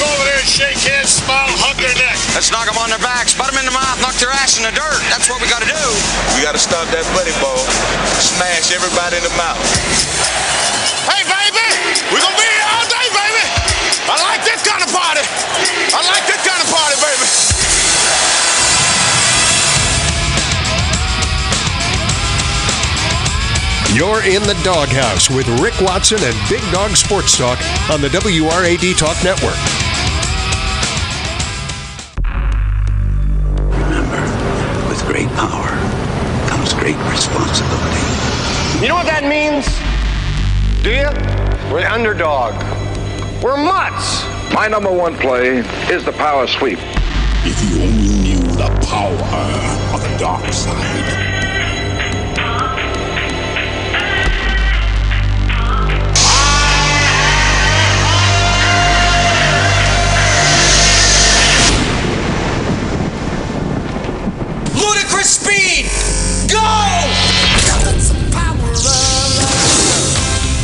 go over there and shake hands, smile, hug their neck. Let's knock them on their backs, butt them in the mouth, knock their ass in the dirt. That's what we got to do. We got to stop that buddy ball, smash everybody in the mouth. Hey, baby, we're going to be here all day, baby. I like this kind of party. I like this kind of party, baby. You're in the doghouse with Rick Watson and Big Dog Sports Talk on the WRAD Talk Network. Responsibility. You know what that means? Do you? We're the underdog. We're mutts. My number one play is the power sweep. If you only knew the power of the dark side. Go!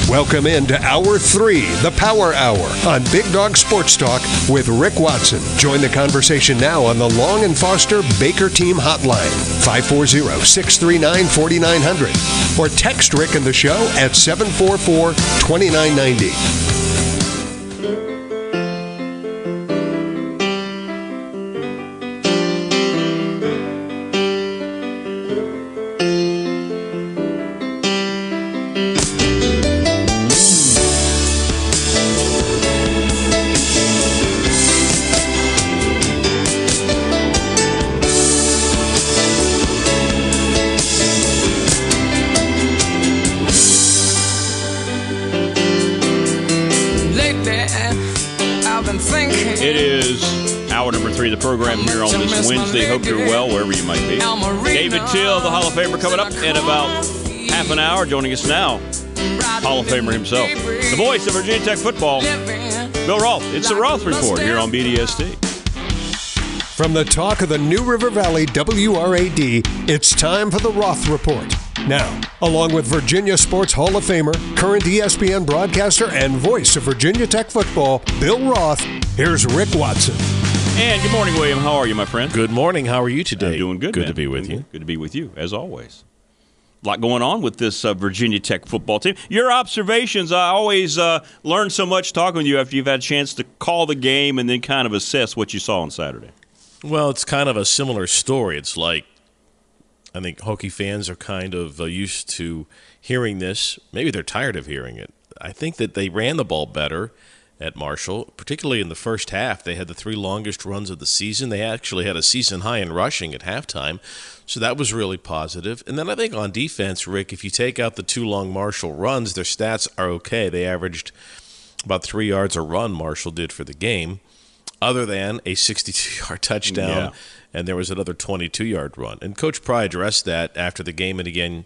Welcome into Hour 3, the Power Hour, on Big Dog Sports Talk with Rick Watson. Join the conversation now on the Long and Foster Baker Team Hotline, 540 639 4900, or text Rick and the show at 744 2990. Program here on this Wednesday. Hope you're well wherever you might be. David Teel, the Hall of Famer, coming up in about half an hour. Joining us now, Hall of Famer himself, the voice of Virginia Tech football, Bill Roth. It's the Roth Report here on BDST. From the talk of the New River Valley WRAD, it's time for the Roth Report. Now, along with Virginia Sports Hall of Famer, current ESPN broadcaster, and voice of Virginia Tech football, Bill Roth, here's Rick Watson. And good morning, William. How are you, my friend? Good morning. How are you today? I'm doing good. Good man. to be with Doing you. good. Good to be with you, as always. A lot going on with this uh, Virginia Tech football team. Your observations, I always uh, learn so much talking with you after you've had a chance to call the game and then kind of assess what you saw on Saturday. Well, it's kind of a similar story. It's like I think Hokie fans are kind of uh, used to hearing this. Maybe they're tired of hearing it. I think that they ran the ball better at Marshall, particularly in the first half. They had the three longest runs of the season. They actually had a season high in rushing at halftime. So that was really positive. And then I think on defense, Rick, if you take out the two long Marshall runs, their stats are okay. They averaged about three yards a run, Marshall did for the game, other than a 62 yard touchdown. Yeah. And there was another 22 yard run. And Coach Pry addressed that after the game and again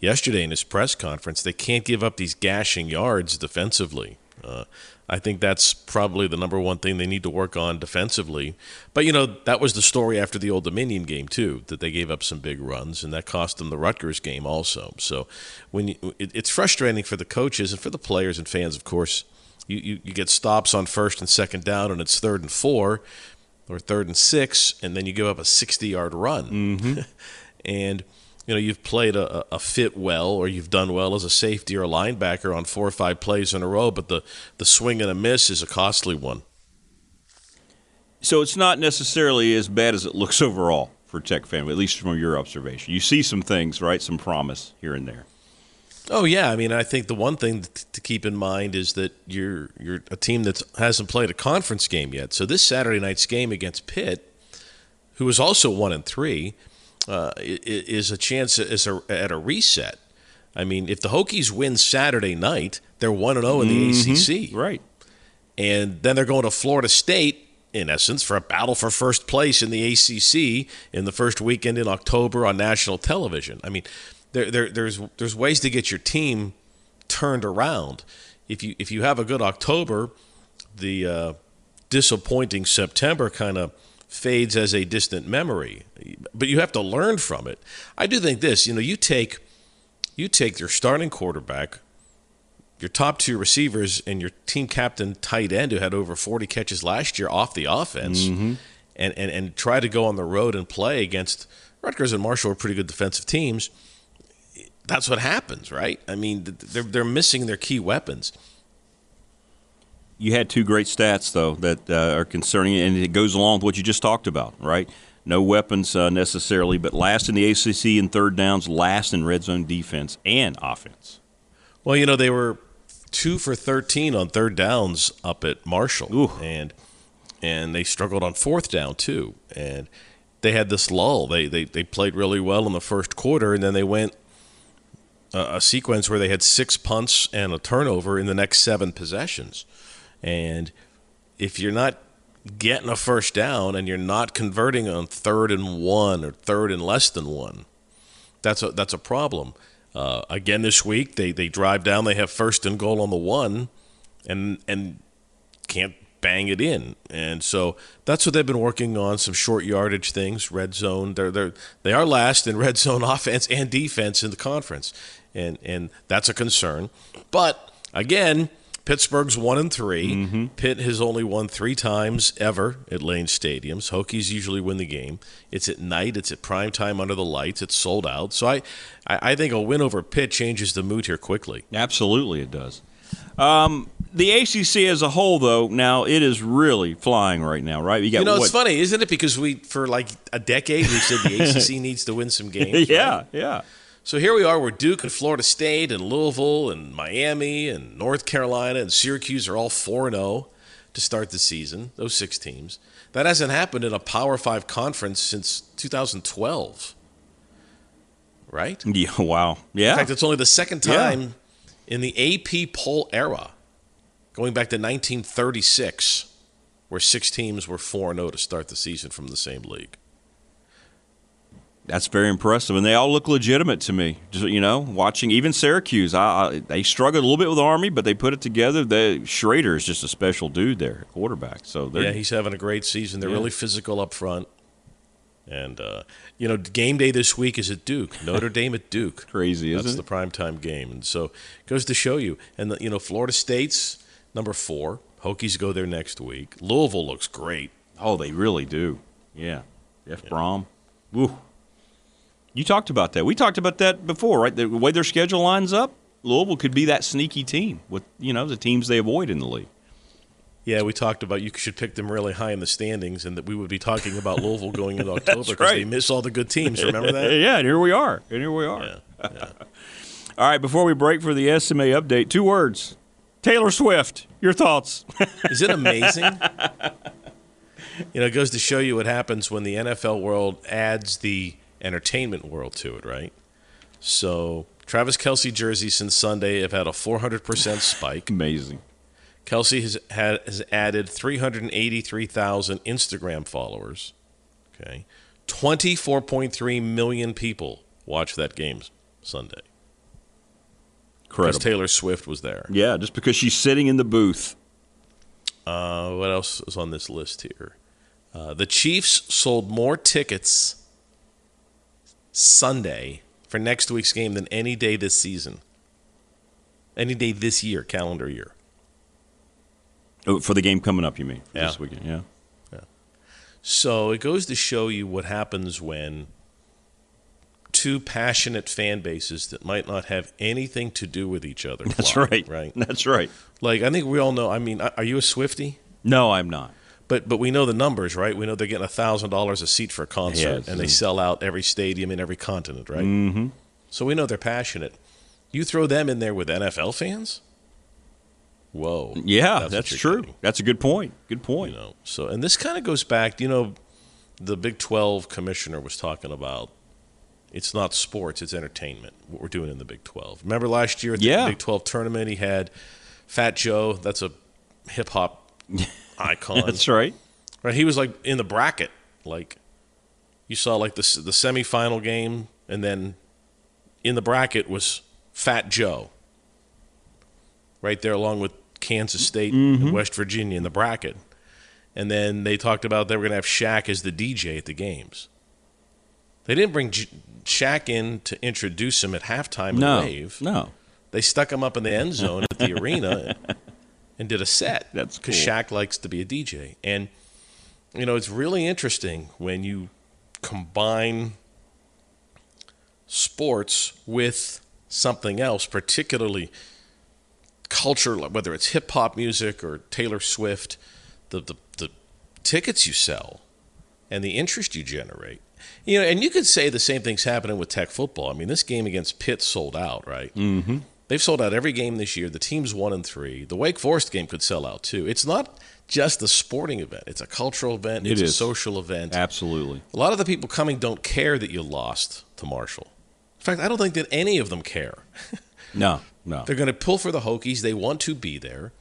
yesterday in his press conference. They can't give up these gashing yards defensively. Uh, I think that's probably the number one thing they need to work on defensively. But, you know, that was the story after the Old Dominion game, too, that they gave up some big runs, and that cost them the Rutgers game also. So when you, it, it's frustrating for the coaches and for the players and fans, of course. You, you, you get stops on first and second down, and it's third and four or third and six, and then you give up a 60 yard run. Mm-hmm. and you know you've played a, a fit well or you've done well as a safety or a linebacker on four or five plays in a row but the, the swing and a miss is a costly one So it's not necessarily as bad as it looks overall for Tech family, at least from your observation. You see some things, right? Some promise here and there. oh yeah i mean i think the one thing to keep in mind is that you're you're a team that hasn't played a conference game yet so this saturday night's game against pitt who is also one and three uh, is a chance is a, at a reset I mean, if the Hokies win Saturday night, they're one and zero in the ACC. Right. and then they're going to Florida State, in essence, for a battle for first place in the ACC in the first weekend in October on national television. I mean, there, there, there's there's ways to get your team turned around. If you if you have a good October, the uh, disappointing September kind of fades as a distant memory. But you have to learn from it. I do think this. You know, you take you take your starting quarterback your top two receivers and your team captain tight end who had over 40 catches last year off the offense Mm-hmm. and, and, and try to go on the road and play against Rutgers and Marshall are pretty good defensive teams, that's what happens, right? I mean, they're, they're missing their key weapons. You had two great stats though that uh, are concerning, and it goes along with what you just talked about, right? No weapons uh, necessarily, but last in the ACC in third downs, last in red zone defense and offense. Well, you know, they were two for 13 on third downs up at Marshall. Ooh. And and they struggled on fourth down, too. And they had this lull. They, they, they played really well in the first quarter, and then they went a, a sequence where they had six punts and a turnover in the next seven possessions. And if you're not getting a first down and you're not converting on third and one or third and less than one, that's a that's a problem. Uh, again this week, they they drive down, they have first and goal on the one, and and can't bang it in, and so that's what they've been working on. Some short yardage things, red zone. They're they they are last in red zone offense and defense in the conference, and and that's a concern. But again. Pittsburgh's one and 3 Pitt has only won three times ever at Lane Stadiums. Hokies usually win the game. It's at night. It's at prime time under the lights. It's sold out. So I, I I think a win over Pitt changes the mood here quickly. Absolutely, it does. Um, the ACC as a whole, though, now it is really flying right now, right? You got You know, what? it's funny, isn't it? Because we, for like a decade, we said the ACC needs to win some games. yeah, right? yeah. So here we are. We're Duke and Florida State and Louisville and Miami and North Carolina and Syracuse are all 4 0 to start the season, those six teams. That hasn't happened in a Power Five conference since 2012. Right? Yeah, wow. Yeah. In fact, it's only the second Yeah. time in the AP poll era, going back to 1936, where six teams were 4 0 to start the season from the same league. That's very impressive, and they all look legitimate to me. Just you know, watching even Syracuse, I, I, they struggled a little bit with Army, but they put it together. The Shrader is just a special dude there, quarterback. So Yeah, he's having a great season. They're Yeah. really physical up front. And, uh, you know, game day this week is at Duke. Notre Dame at Duke. crazy, That's isn't the it? primetime game. And so goes to show you. And, the, you know, Florida State's number four. Hokies go there next week. Louisville looks great. Oh, they really do. Yeah, Jeff Brohm. Woo. You talked about that. We talked about that before, right? The way their schedule lines up, Louisville could be that sneaky team with you know the teams they avoid in the league. Yeah, we talked about you should pick them really high in the standings and that we would be talking about Louisville going into October because right. they miss all the good teams. Remember that? yeah, and here we are. And here we are. Yeah. yeah. All right, before we break for the SMA update, two words. Taylor Swift, your thoughts? Is it amazing? you know, it goes to show you what happens when the NFL world adds the entertainment world to it, right? So, Travis Kelce jerseys since Sunday have had a 400% spike. Amazing. Kelce has had has added 383,000 Instagram followers. Okay. 24.3 million people watched that game Sunday. Correct. Because Taylor Swift was there. Yeah, just because she's sitting in the booth. Uh, what else is on this list here? Uh, the Chiefs sold more tickets Sunday for next week's game than any day this season. Any day this year, calendar year. Oh, for the game coming up, you mean? Yeah. This weekend, yeah. So it goes to show you what happens when two passionate fan bases that might not have anything to do with each other. That's collide, right. Right. That's right. Like I think we all know. I mean, are you a Swifty? No, I'm not. But but we know the numbers, right? We know they're getting thousand dollars a seat for a concert, Yes. and they sell out every stadium in every continent, right? Mm-hmm. So we know they're passionate. You throw them in there with NFL fans. Whoa. Yeah, what that's, true. getting, That's a good point. Good point. You know. So and this kind of goes back. You know, the Big Twelve commissioner was talking about. It's not sports; it's entertainment. What we're doing in the Big Twelve. Remember last year at the Yeah. Big Twelve tournament, he had Fat Joe. That's a hip hop icon. That's right. Right, he was like in the bracket. Like you saw, like the the semifinal game, and then in the bracket was Fat Joe. Right there, along with Kansas State and mm-hmm. West Virginia in the bracket, and then they talked about they were going to have Shaq as the DJ at the games. They didn't bring J- Shaq in to introduce him at halftime No. the wave. No. They stuck him up in the end zone at the arena and, did a set. That's because cool. Shaq likes to be a DJ, and you know it's really interesting when you combine sports with something else, particularly culture, whether it's hip hop music or Taylor Swift, the, the, the tickets you sell and the interest you generate. You know, and you could say the same thing's happening with Tech football. I mean, this game against Pitt sold out, right? Mm-hmm. They've sold out every game this year. The team's one and three. The Wake Forest game could sell out too. It's not just a sporting event; it's a cultural event. It It's a social event. Absolutely. A lot of the people coming don't care that you lost to Marshall. In fact, I don't think that any of them care. No, no. They're going to pull for the Hokies. They want to be there,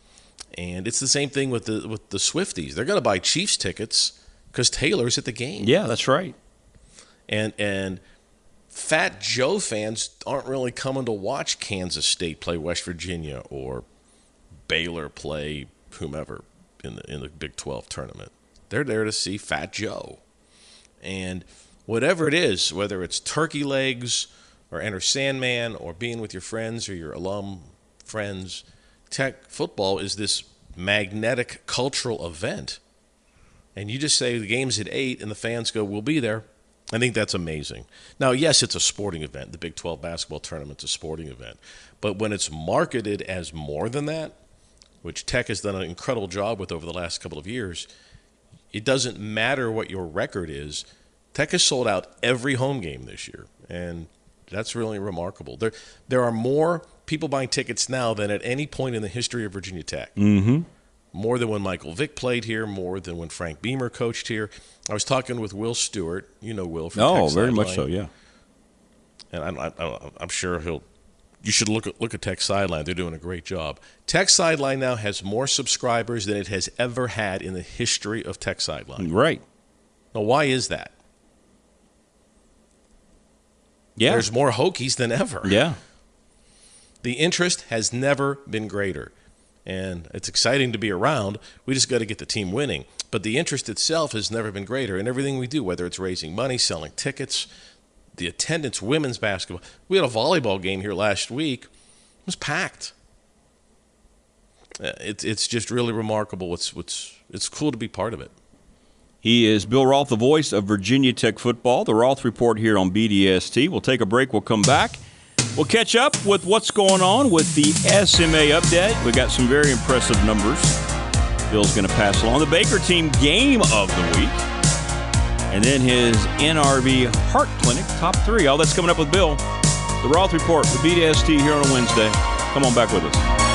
and it's the same thing with the with the Swifties. They're going to buy Chiefs tickets because Taylor's at the game. Yeah, that's right. And and Fat Joe fans aren't really coming to watch Kansas State play West Virginia or Baylor play whomever in the in the Big 12 tournament. They're there to see Fat Joe. And whatever it is, whether it's turkey legs or Enter Sandman or being with your friends or your alum friends, Tech football is this magnetic cultural event. And you just say the game's at 8 and the fans go, "We'll be there." I think that's amazing. Now, yes, it's a sporting event. The Big 12 basketball tournament's a sporting event. But when it's marketed as more than that, which Tech has done an incredible job with over the last couple of years, it doesn't matter what your record is. Tech has sold out every home game this year, and that's really remarkable. There, there are more people buying tickets now than at any point in the history of Virginia Tech. Mm-hmm. More than when Michael Vick played here, more than when Frank Beamer coached here. I was talking with Will Stewart. You know Will from Oh, very much so. Yeah. and I'm, I'm, I'm sure he'll. You should look at look at Tech Sideline. They're doing a great job. Tech Sideline now has more subscribers than it has ever had in the history of Tech Sideline. Right. Now, why is that? Yeah. There's more Hokies than ever. Yeah. The interest has never been greater. And it's exciting to be around. We just got to get the team winning. But the interest itself has never been greater in everything we do, whether it's raising money, selling tickets, the attendance, women's basketball. We had a volleyball game here last week. It was packed. Uh, It's it's just really remarkable. What's what's it's cool to be part of it. He is Bill Roth, the voice of Virginia Tech football. The Roth Report here on BDST. We'll take a break. We'll come back. We'll catch up with what's going on with the SMA update. We got some very impressive numbers. Bill's going to pass along the Baker team game of the week, and then his NRV Heart Clinic top three. All that's coming up with Bill. The Roth Report, the BDST here on a Wednesday. Come on back with us.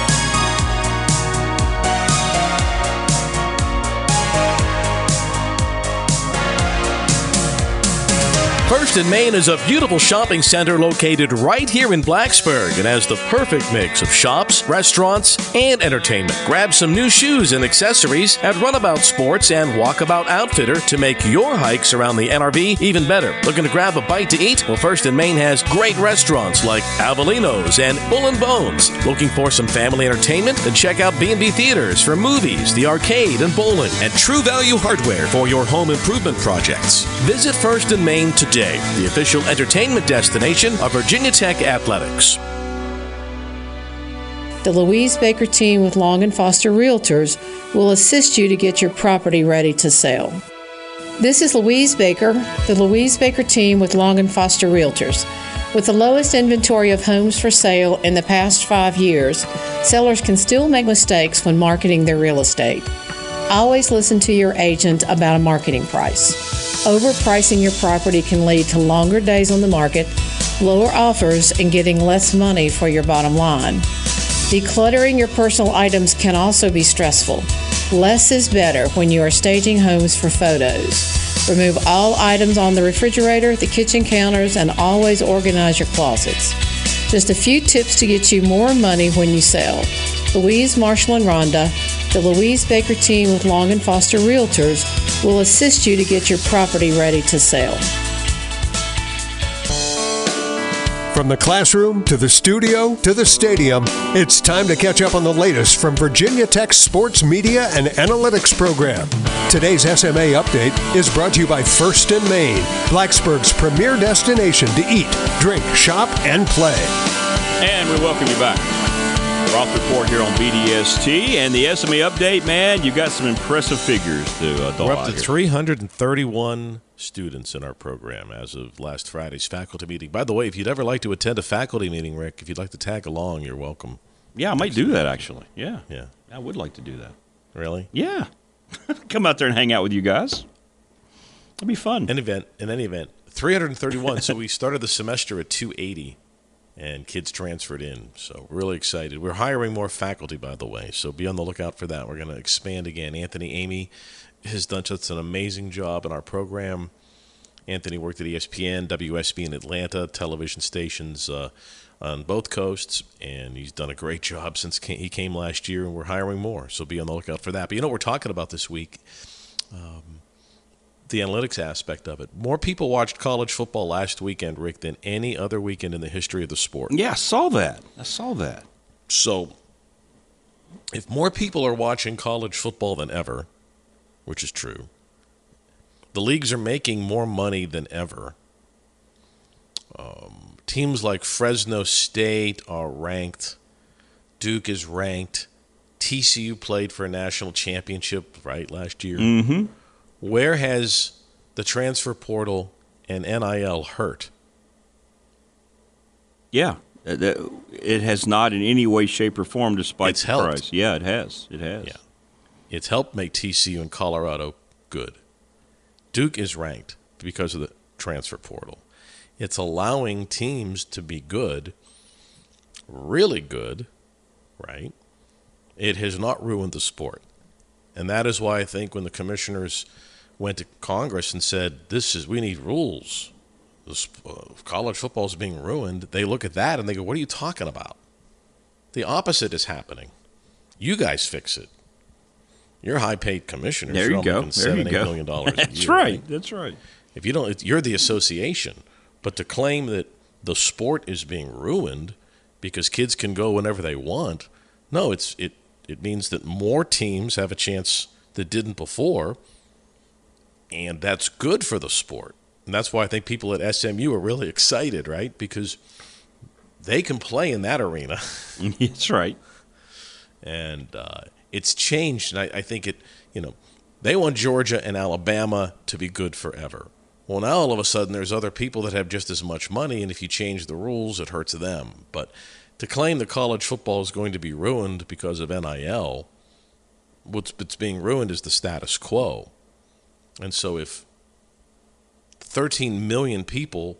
First in Main is a beautiful shopping center located right here in Blacksburg and has the perfect mix of shops, restaurants, and entertainment. Grab some new shoes and accessories at Runabout Sports and Walkabout Outfitter to make your hikes around the NRV even better. Looking to grab a bite to eat? Well, First in Main has great restaurants like Avelino's and Bull and Bones. Looking for some family entertainment? Then check out B&B Theaters for movies, the arcade, and bowling, and True Value Hardware for your home improvement projects. Visit First in Main today, the official entertainment destination of Virginia Tech Athletics. The Louise Baker team with Long and Foster Realtors will assist you to get your property ready to sell. This is Louise Baker, the Louise Baker team with Long and Foster Realtors. With the lowest inventory of homes for sale in the past five years, sellers can still make mistakes when marketing their real estate. Always listen to your agent about a marketing price. Overpricing your property can lead to longer days on the market, lower offers, and getting less money for your bottom line. Decluttering your personal items can also be stressful. Less is better when you are staging homes for photos. Remove all items on the refrigerator, the kitchen counters, and always organize your closets. Just a few tips to get you more money when you sell. Louise, Marshall, and Rhonda, the Louise Baker team with Long and Foster Realtors, will assist you to get your property ready to sell. From the classroom to the studio to the stadium, it's time to catch up on the latest from Virginia Tech's sports media and analytics program. Today's SMA update is brought to you by First in Main, Blacksburg's premier destination to eat, drink, shop, and play. And we welcome you back. Roth Report here on BDST and the SMA update, man. You got some impressive figures to uh, We're up to here. 331 students in our program as of last Friday's faculty meeting. By the way, if you'd ever like to attend a faculty meeting, Rick, if you'd like to tag along, you're welcome. Yeah, I might do that actually. Yeah, Yeah. I would like to do that. Really? Yeah, come out there and hang out with you guys. It'd be fun. An event, in any event, 331. so we started the semester at 280, and kids transferred in. So really excited. We're hiring more faculty, by the way. So be on the lookout for that. We're going to expand again. Anthony Amy has done such an amazing job in our program. Anthony worked at ESPN, WSB in Atlanta, television stations uh, on both coasts, and he's done a great job since he came last year, and we're hiring more. So be on the lookout for that. But you know what we're talking about this week? Um, the analytics aspect of it. More people watched college football last weekend, Rick, than any other weekend in the history of the sport. Yeah, I saw that. I saw that. So, if more people are watching college football than ever, which is true, the leagues are making more money than ever. Um, teams like Fresno State are ranked, Duke is ranked, TCU played for a national championship, right, last year. Mm-hmm. Where has the transfer portal and NIL hurt? Yeah, Uh, it has not in any way, shape, or form, despite It's the helped. price. Yeah, it has. It has. Yeah. It's helped make TCU and Colorado good. Duke is ranked because of the transfer portal. It's allowing teams to be good, really good, right? It has not ruined the sport. And that is why I think when the commissioners went to Congress and said, "This is we need rules. This, uh, college football is being ruined." They look at that and they go, "What are you talking about?" The opposite is happening. You guys fix it. You're high-paid commissioners. There you go. There seven, you go. million dollars. a That's year, right. That's right. If you don't, you're the association. But to claim that the sport is being ruined because kids can go whenever they want, no, it's it. It means that more teams have a chance that didn't before, and that's good for the sport. And that's why I think people at SMU are really excited, right? Because they can play in that arena. That's right. and uh, it's changed. And I, I think it, you know, they want Georgia and Alabama to be good forever. Well, now all of a sudden there's other people that have just as much money, and if you change the rules, it hurts them. But to claim that college football is going to be ruined because of NIL, what's what's being ruined is the status quo. And so if 13 million people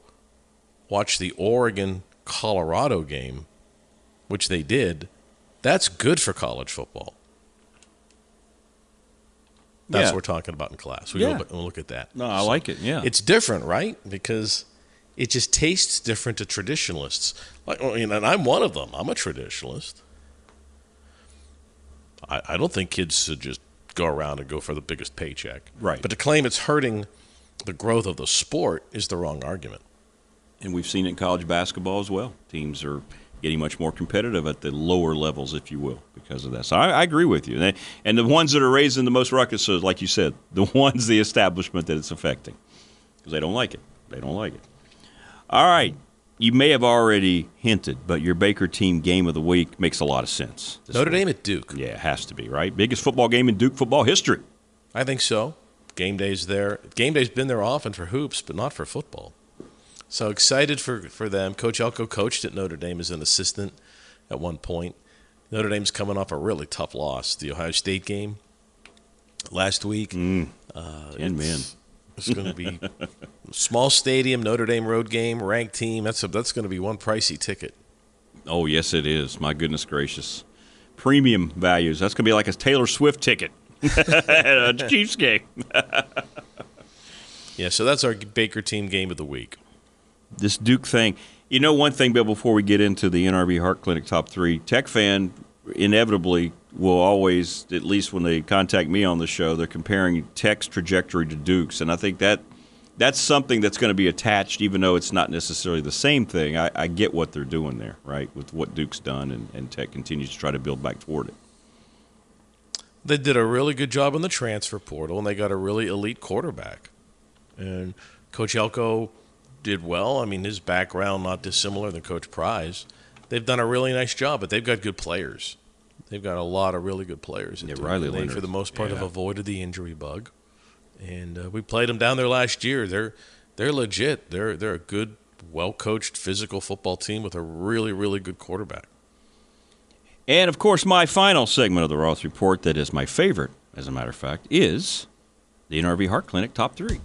watch the Oregon Colorado game, which they did, that's good for college football. That's Yeah. what we're talking about in class. We Yeah. go, we'll look at that. No, I like it. Yeah. It's different, right? Because it just tastes different to traditionalists. Like, and I'm one of them. I'm a traditionalist. I, I don't think kids should just go around and go for the biggest paycheck. Right. But to claim it's hurting the growth of the sport is the wrong argument. And we've seen it in college basketball as well. Teams are getting much more competitive at the lower levels, if you will, because of that. So I, I agree with you. And, they- and the ones that are raising the most ruckus is, like you said, the ones, the establishment that it's affecting, because they don't like it. They don't like it. All right. You may have already hinted, but your Baker team game of the week makes a lot of sense. Notre week. Dame at Duke. Yeah, it has to be, right? Biggest football game in Duke football history. I think so. Game day's there. Game day's been there often for hoops, but not for football. So excited for, for them. Coach Elko coached at Notre Dame as an assistant at one point. Notre Dame's coming off a really tough loss, the Ohio State game last week. Mm. Uh, Ten men. It's, going to be small stadium, Notre Dame road game, ranked team. That's a, that's going to be one pricey ticket. Oh, yes, it is. My goodness gracious. Premium values. That's going to be like a Taylor Swift ticket at a Chiefs game. Yeah, so that's our Baker team game of the week. this Duke thing. You know, one thing, Bill, before we get into the NRV Heart Clinic top three, Tech fan inevitably will always, at least when they contact me on the show, they're comparing Tech's trajectory to Duke's. And I think that that's something that's going to be attached, even though it's not necessarily the same thing. I, I get what they're doing there, right, with what Duke's done, and, and Tech continues to try to build back toward it. They did a really good job in the transfer portal, and they got a really elite quarterback. And Coach Elko did well. I mean, his background not dissimilar than Coach Pry's. they've done a really nice job, but they've got good players. They've got a lot of really good players. Yeah, Riley they, Leonard. for the most part, Yeah. have avoided the injury bug, and uh, we played them down there last year. They're they're legit. They're they're a good, well coached, physical football team with a really really good quarterback. And of course, my final segment of the Roth Report, that is my favorite, as a matter of fact, is the NRV Heart Clinic Top 3.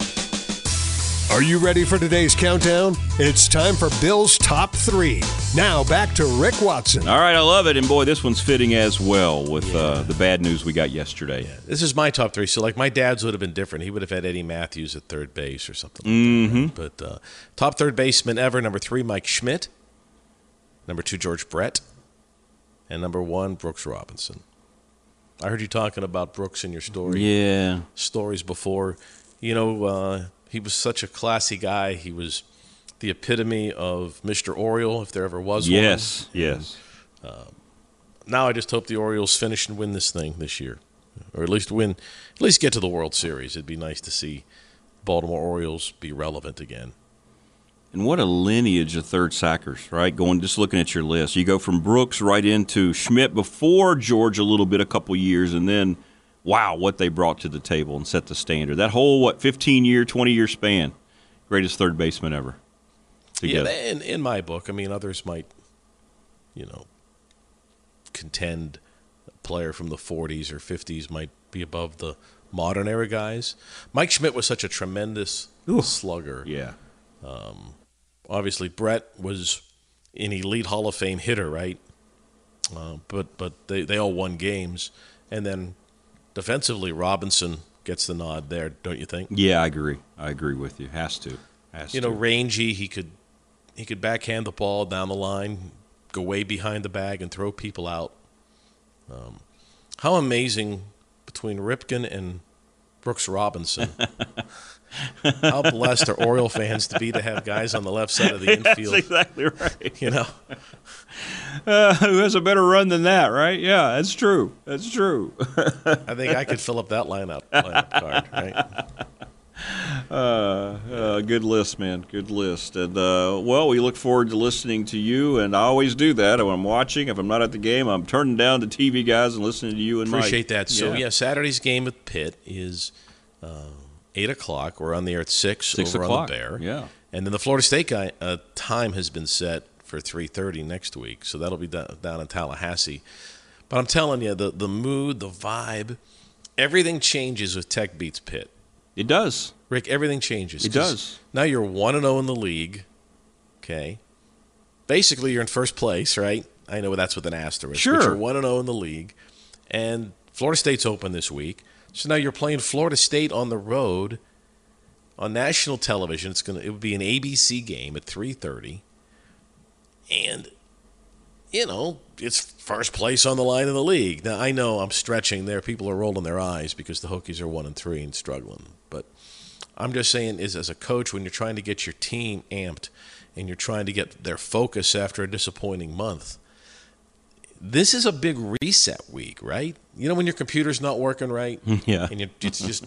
Are you ready for today's countdown? It's time for Bill's top three. Now back to Rick Watson. All right, I love it. And boy, this one's fitting as well with uh, the bad news we got yesterday. This is my top three. So, like, my dad's would have been different. He would have had Eddie Mathews at third base or something. Mm-hmm. That, right? But uh, top third baseman ever number three, Mike Schmidt. Number two, George Brett. And number one, Brooks Robinson. I heard you talking about Brooks in your story. Yeah. Stories before. You know, uh, he was such a classy guy. He was the epitome of Mr. Oriole, if there ever was one. Yes, yes. now I just hope the Orioles finish and win this thing this year, or at least win, at least get to the World Series. It'd be nice to see Baltimore Orioles be relevant again. And what a lineage of third sackers, right? Going just looking at your list, you go from Brooks right into Schmidt before George a little bit, a couple years, and then wow, what they brought to the table and set the standard. That whole what 15 year, 20 year span, greatest third baseman ever. Together. Yeah, in in my book, I mean, others might, you know, contend a player from the 40s or 50s might be above the modern era guys. Mike Schmidt was such a tremendous slugger. Yeah. Um, obviously, Brett was an elite Hall of Fame hitter, right? Uh, but but they, they all won games, and then defensively, Robinson gets the nod there, don't you think? Yeah, I agree. I agree with you. Has to. Has to. You to. know, rangy. He could he could backhand the ball down the line, go way behind the bag, and throw people out. Um, how amazing between Ripken and Brooks Robinson. how blessed are Oriole fans to be to have guys on the left side of the infield? That's exactly right. You know, Uh, who has a better run than that, right? Yeah, that's true. That's true. I think I could fill up that lineup, lineup card, right? Uh, uh, good list, man. Good list. And uh, well, we look forward to listening to you, and I always do that when I'm watching. If I'm not at the game, I'm turning down the TV guys and listening to you and Mike. Appreciate that. So yeah. Saturday's game with Pitt is uh, eight o'clock. We're on the air at six. Six over o'clock. on the Bear. Yeah. And then the Florida State guy uh, time has been set for three thirty next week, so that'll be down, down in Tallahassee. But I'm telling you, the the mood, the vibe, everything changes with Tech beats Pitt. It does. Rick, everything changes. It does. Now you're 1 and 0 in the league. Okay. Basically, you're in first place, right? I know that's with an asterisk. Sure. But you're 1 and 0 in the league. And Florida State's open this week. So now you're playing Florida State on the road on national television. It's to it would be an ABC game at 3:30. And you know, it's first place on the line in the league. Now I know I'm stretching there. People are rolling their eyes because the Hokies are one and three and struggling. But I'm just saying, is as a coach, when you're trying to get your team amped and you're trying to get their focus after a disappointing month, this is a big reset week, right? You know, when your computer's not working right, Yeah. and you, it's just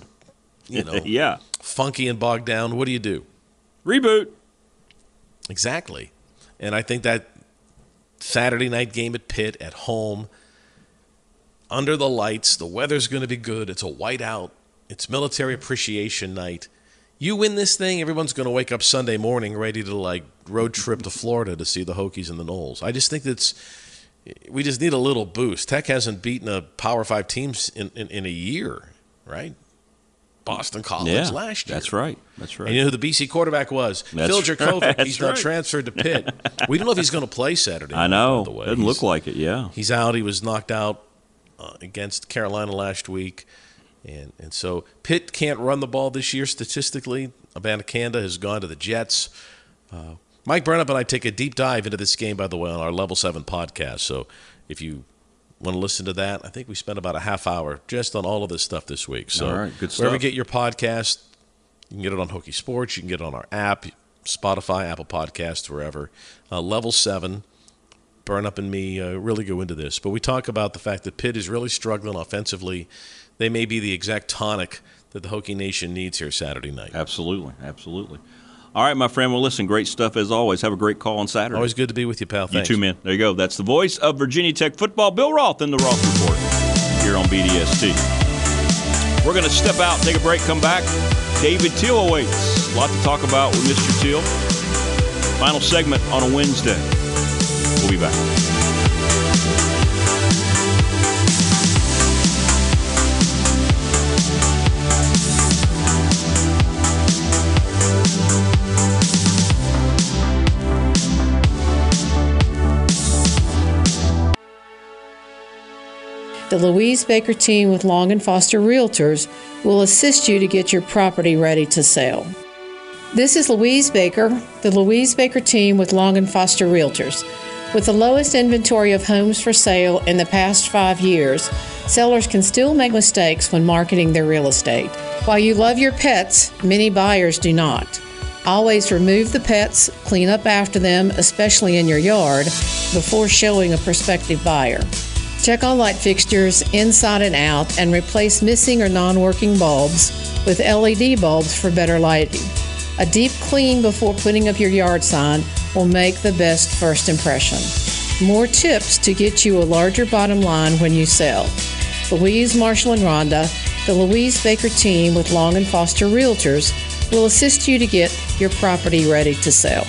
you know, yeah. funky and bogged down. What do you do? Reboot. Exactly. And I think that Saturday night game at Pitt at home, under the lights, the weather's going to be good. It's a whiteout. It's military appreciation night. You win this thing, everyone's going to wake up Sunday morning ready to like road trip to Florida to see the Hokies and the Noles. I just think that's we just need a little boost. Tech hasn't beaten a Power Five teams in, in, in a year, right? Boston College Yeah, last year. That's right. That's right. And you know who the BC quarterback was? That's Phil right. He's not right. transferred to Pitt. we don't know if he's going to play Saturday. I know. By the way. Doesn't He's- look like it. Yeah. He's out. He was knocked out uh, against Carolina last week, and and so Pitt can't run the ball this year statistically. Abanikanda has gone to the Jets. Uh, Mike Burnop and I take a deep dive into this game, by the way, on our Level Seven podcast. So if you want to listen to that, I think we spent about a half hour just on all of this stuff this week. So All right, good wherever you get your podcast, you can get it on Hokie Sports. You can get it on our app, Spotify, Apple Podcasts, wherever. Uh, Level Seven. Burnop and me uh, really go into this, but we talk about the fact that Pitt is really struggling offensively. They may be the exact tonic that the Hokie Nation needs here Saturday night. Absolutely, absolutely. All right, my friend. Well, listen, great stuff as always. Have a great call on Saturday. Always good to be with you, pal. Thanks. You too, man. There you go. That's the voice of Virginia Tech football, Bill Roth in the Roth Report here on BDST. We're going to step out, take a break, come back. David Teel awaits. A lot to talk about with Mr. Teel. Final segment on a Wednesday. We'll be back. The Louise Baker team with Long and Foster Realtors will assist you to get your property ready to sell. This is Louise Baker, the Louise Baker team with Long and Foster Realtors. With the lowest inventory of homes for sale in the past five years, sellers can still make mistakes when marketing their real estate. While you love your pets, many buyers do not. Always remove the pets, clean up after them, especially in your yard, before showing a prospective buyer. Check all light fixtures inside and out and replace missing or non working bulbs with LED bulbs for better lighting. A deep clean before putting up your yard sign will make the best first impression. More tips to get you a larger bottom line when you sell. Louise, Marshall, and Rhonda, the Louise Baker team with Long and Foster Realtors, will assist you to get your property ready to sell.